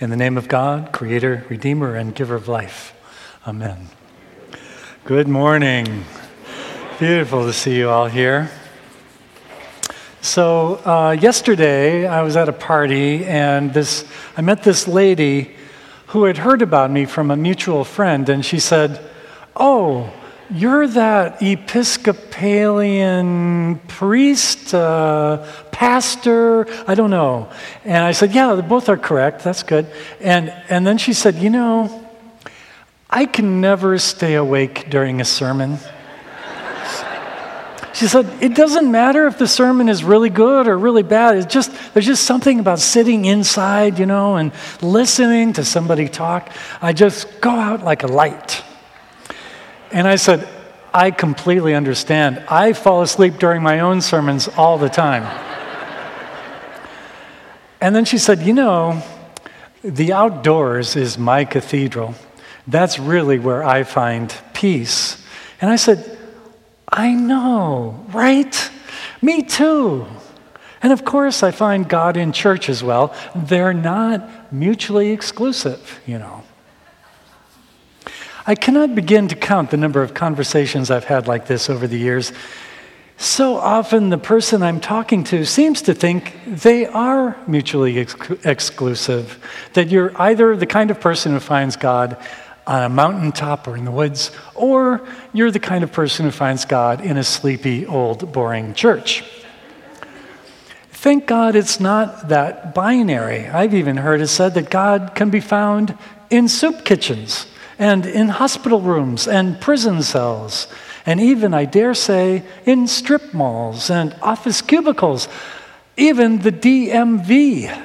In the name of God, Creator, Redeemer, and Giver of life. Amen. Good morning. Beautiful to see you all here. So, uh, yesterday I was at a party and this, I met this lady who had heard about me from a mutual friend, and she said, Oh, you're that Episcopalian priest, uh, pastor, I don't know. And I said, Yeah, both are correct. That's good. And, and then she said, You know, I can never stay awake during a sermon. She said, It doesn't matter if the sermon is really good or really bad. It's just, there's just something about sitting inside, you know, and listening to somebody talk. I just go out like a light. And I said, I completely understand. I fall asleep during my own sermons all the time. and then she said, You know, the outdoors is my cathedral. That's really where I find peace. And I said, I know, right? Me too. And of course, I find God in church as well. They're not mutually exclusive, you know. I cannot begin to count the number of conversations I've had like this over the years. So often, the person I'm talking to seems to think they are mutually ex- exclusive, that you're either the kind of person who finds God on a mountaintop or in the woods, or you're the kind of person who finds God in a sleepy, old, boring church. Thank God it's not that binary. I've even heard it said that God can be found in soup kitchens and in hospital rooms and prison cells, and even, I dare say, in strip malls and office cubicles, even the DMV.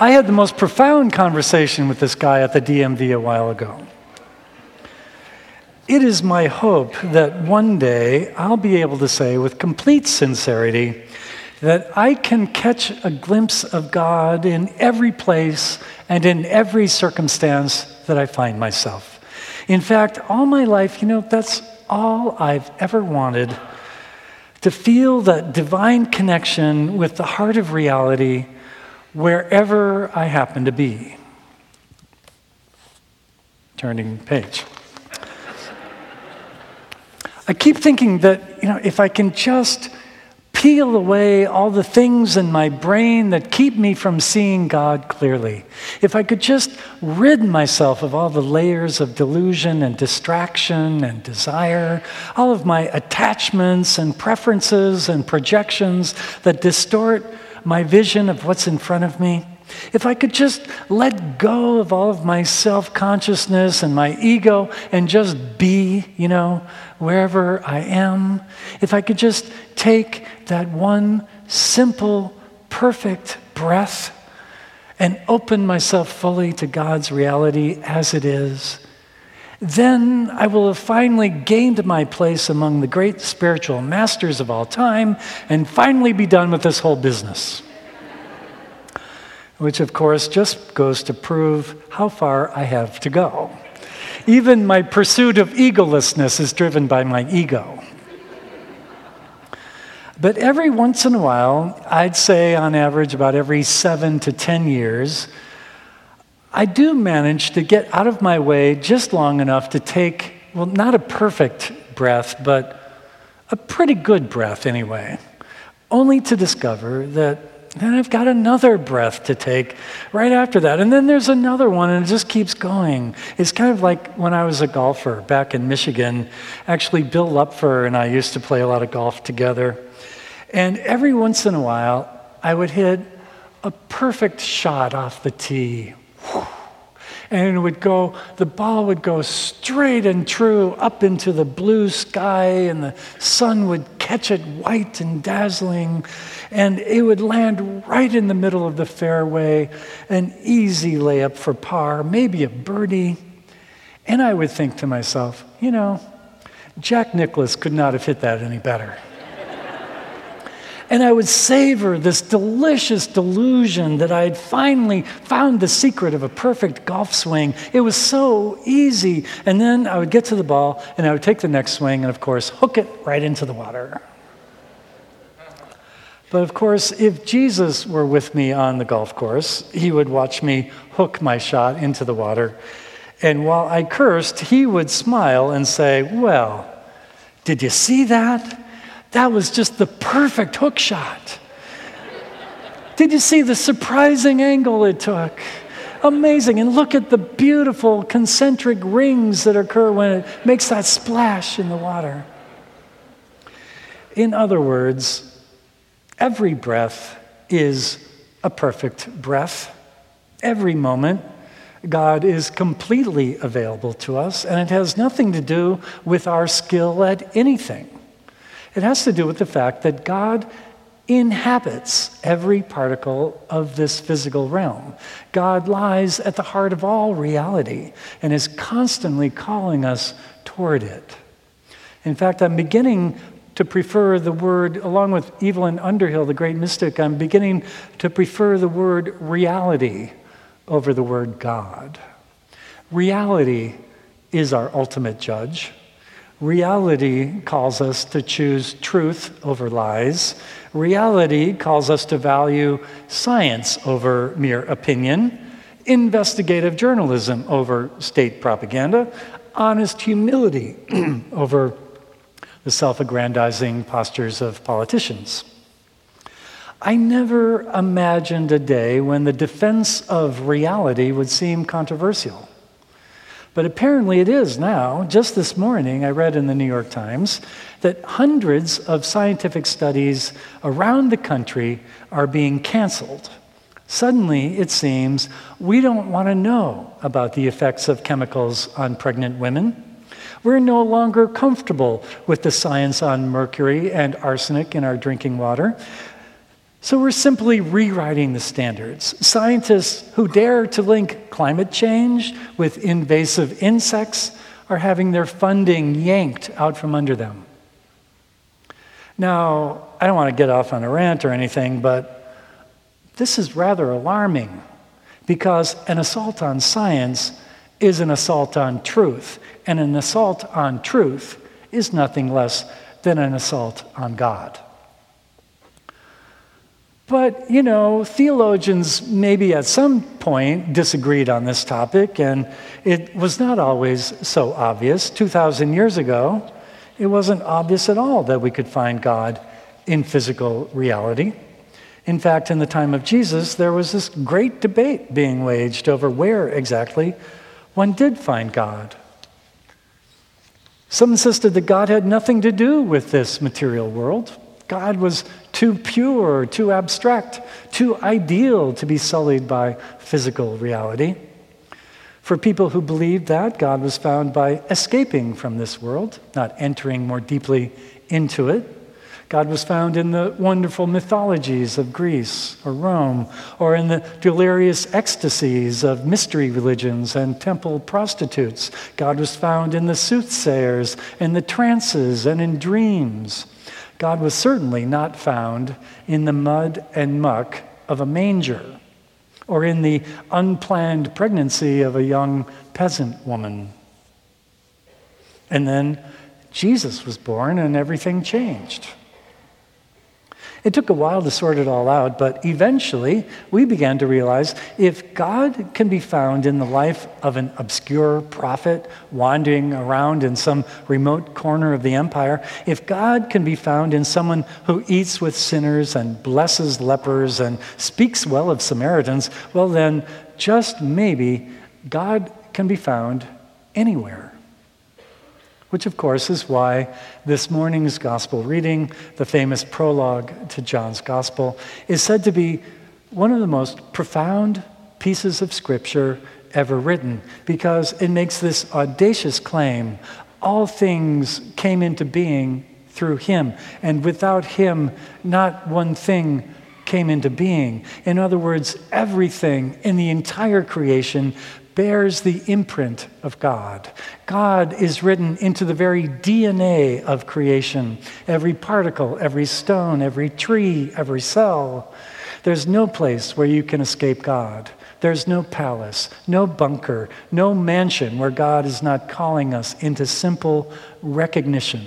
I had the most profound conversation with this guy at the DMV a while ago. It is my hope that one day I'll be able to say with complete sincerity that I can catch a glimpse of God in every place and in every circumstance that I find myself. In fact, all my life, you know, that's all I've ever wanted to feel that divine connection with the heart of reality wherever I happen to be. Turning page. I keep thinking that, you know, if I can just peel away all the things in my brain that keep me from seeing God clearly. If I could just rid myself of all the layers of delusion and distraction and desire, all of my attachments and preferences and projections that distort my vision of what's in front of me. If I could just let go of all of my self consciousness and my ego and just be, you know, wherever I am, if I could just take that one simple, perfect breath and open myself fully to God's reality as it is, then I will have finally gained my place among the great spiritual masters of all time and finally be done with this whole business which of course just goes to prove how far I have to go. Even my pursuit of egolessness is driven by my ego. But every once in a while, I'd say on average about every seven to 10 years, I do manage to get out of my way just long enough to take, well, not a perfect breath, but a pretty good breath anyway, only to discover that then I've got another breath to take right after that. And then there's another one, and it just keeps going. It's kind of like when I was a golfer back in Michigan. Actually, Bill Lupfer and I used to play a lot of golf together. And every once in a while, I would hit a perfect shot off the tee. And it would go, the ball would go straight and true up into the blue sky, and the sun would catch it white and dazzling and it would land right in the middle of the fairway, an easy layup for par, maybe a birdie. And I would think to myself, you know, Jack Nicklaus could not have hit that any better. and I would savor this delicious delusion that I had finally found the secret of a perfect golf swing. It was so easy. And then I would get to the ball and I would take the next swing and, of course, hook it right into the water. But of course, if Jesus were with me on the golf course, he would watch me hook my shot into the water. And while I cursed, he would smile and say, Well, did you see that? That was just the perfect hook shot. Did you see the surprising angle it took? Amazing. And look at the beautiful concentric rings that occur when it makes that splash in the water. In other words, every breath is a perfect breath. Every moment, God is completely available to us, and it has nothing to do with our skill at anything. It has to do with the fact that God inhabits every particle of this physical realm. God lies at the heart of all reality and is constantly calling us toward it. In fact, I'm beginning to prefer the word, along with Evelyn Underhill, the great mystic, I'm beginning to prefer the word reality over the word God. Reality is our ultimate judge. Reality calls us to choose truth over lies. Reality calls us to value science over mere opinion, investigative journalism over state propaganda, honest humility over the self aggrandizing postures of politicians. I never imagined a day when the defense of reality would seem controversial. But apparently it is now. Just this morning, I read in the New York Times that hundreds of scientific studies around the country are being canceled. Suddenly, it seems we don't want to know about the effects of chemicals on pregnant women. We're no longer comfortable with the science on mercury and arsenic in our drinking water. So we're simply rewriting the standards. Scientists who dare to link climate change with invasive insects are having their funding yanked out from under them. Now, I don't want to get off on a rant or anything, but this is rather alarming because an assault on science is an assault on truth, and an assault on truth is nothing less than an assault on God. But, you know, theologians maybe at some point disagreed on this topic, and it was not always so obvious. 2,000 years ago, it wasn't obvious at all that we could find God in physical reality. In fact, in the time of Jesus, there was this great debate being waged over where exactly one did find God. Some insisted that God had nothing to do with this material world. God was too pure, too abstract, too ideal to be sullied by physical reality. For people who believed that, God was found by escaping from this world, not entering more deeply into it. God was found in the wonderful mythologies of Greece or Rome, or in the delirious ecstasies of mystery religions and temple prostitutes. God was found in the soothsayers, in the trances, and in dreams. God was certainly not found in the mud and muck of a manger or in the unplanned pregnancy of a young peasant woman. And then Jesus was born and everything changed. It took a while to sort it all out, but eventually we began to realize if God can be found in the life of an obscure prophet wandering around in some remote corner of the empire, if God can be found in someone who eats with sinners and blesses lepers and speaks well of Samaritans, well, then just maybe God can be found anywhere. Which, of course, is why this morning's gospel reading, the famous prologue to John's gospel, is said to be one of the most profound pieces of scripture ever written because it makes this audacious claim all things came into being through him, and without him, not one thing came into being. In other words, everything in the entire creation bears the imprint of God. God is written into the very DNA of creation every particle, every stone, every tree, every cell. There's no place where you can escape God. There's no palace, no bunker, no mansion where God is not calling us into simple recognition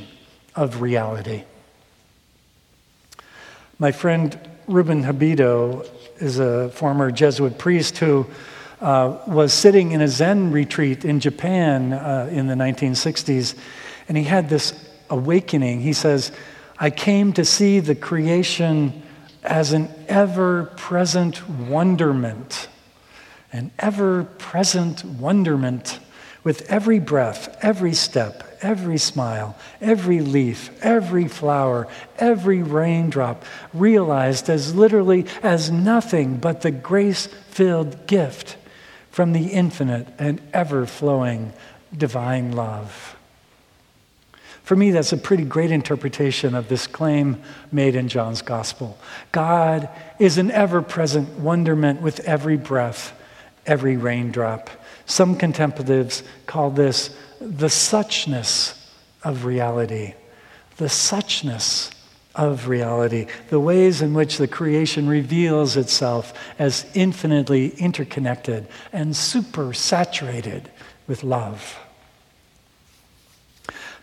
of reality. My friend Ruben Habito is a former Jesuit priest who uh, was sitting in a Zen retreat in Japan uh, in the 1960s, and he had this awakening. He says, I came to see the creation as an ever present wonderment, an ever present wonderment with every breath, every step, every smile, every leaf, every flower, every raindrop, realized as literally as nothing but the grace filled gift from the infinite and ever flowing divine love. For me, that's a pretty great interpretation of this claim made in John's Gospel. God is an ever present wonderment with every breath, every raindrop. Some contemplatives call this the suchness of reality. The suchness of reality, the ways in which the creation reveals itself as infinitely interconnected and super saturated with love.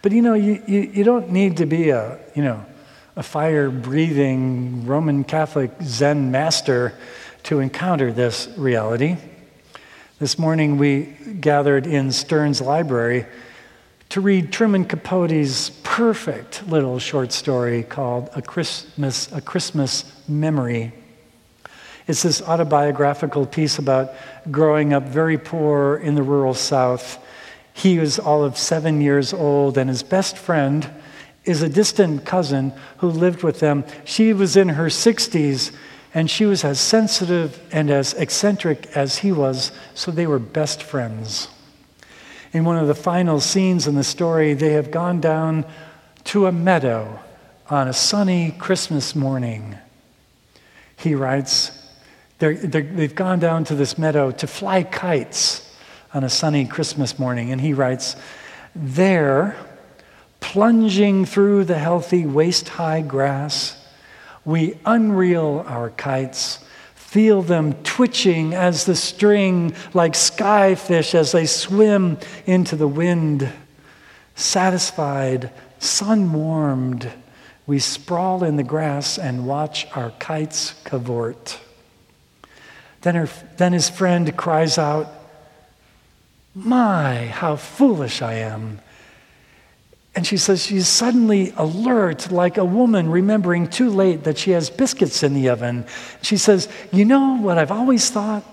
But you know, you, you, you don't need to be a, you know, a fire breathing Roman Catholic Zen master to encounter this reality. This morning we gathered in Stearns Library to read Truman Capote's perfect little short story called A Christmas, A Christmas Memory. It's this autobiographical piece about growing up very poor in the rural South. He was all of seven years old, and his best friend is a distant cousin who lived with them. She was in her 60s, and she was as sensitive and as eccentric as he was, so they were best friends in one of the final scenes in the story, they have gone down to a meadow on a sunny Christmas morning. He writes, they have gone down to this meadow to fly kites on a sunny Christmas morning. And he writes, There, plunging through the healthy waist high grass, we unreel our kites Feel them twitching as the string, like skyfish as they swim into the wind. Satisfied, sun warmed, we sprawl in the grass and watch our kites cavort. Then, her, then his friend cries out, My, how foolish I am. And she says she's suddenly alert, like a woman remembering too late that she has biscuits in the oven. She says, You know what I've always thought?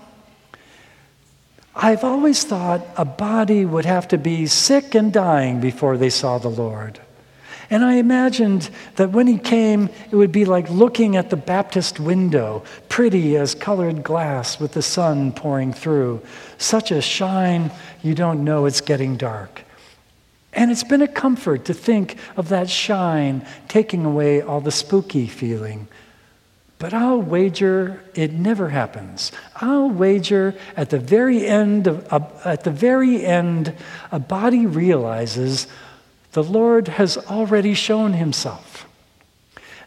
I've always thought a body would have to be sick and dying before they saw the Lord. And I imagined that when he came, it would be like looking at the Baptist window, pretty as colored glass with the sun pouring through. Such a shine, you don't know it's getting dark. And it's been a comfort to think of that shine taking away all the spooky feeling. But I'll wager it never happens. I'll wager at the very end of, uh, at the very end a body realizes the Lord has already shown himself.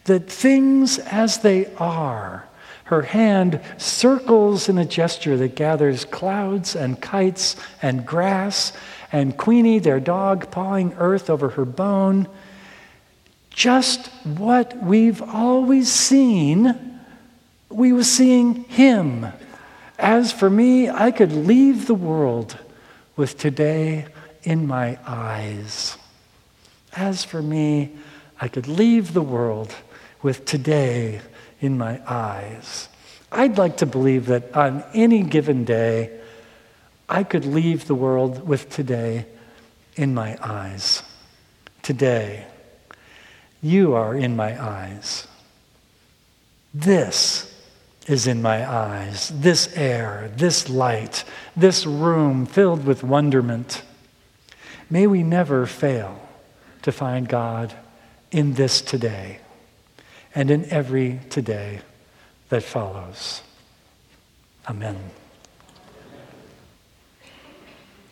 That things as they are, her hand circles in a gesture that gathers clouds and kites and grass and Queenie, their dog, pawing earth over her bone. Just what we've always seen, we were seeing him. As for me, I could leave the world with today in my eyes. As for me, I could leave the world with today in my eyes. I'd like to believe that on any given day, I could leave the world with today in my eyes. Today, you are in my eyes. This is in my eyes. This air, this light, this room filled with wonderment. May we never fail to find God in this today and in every today that follows. Amen.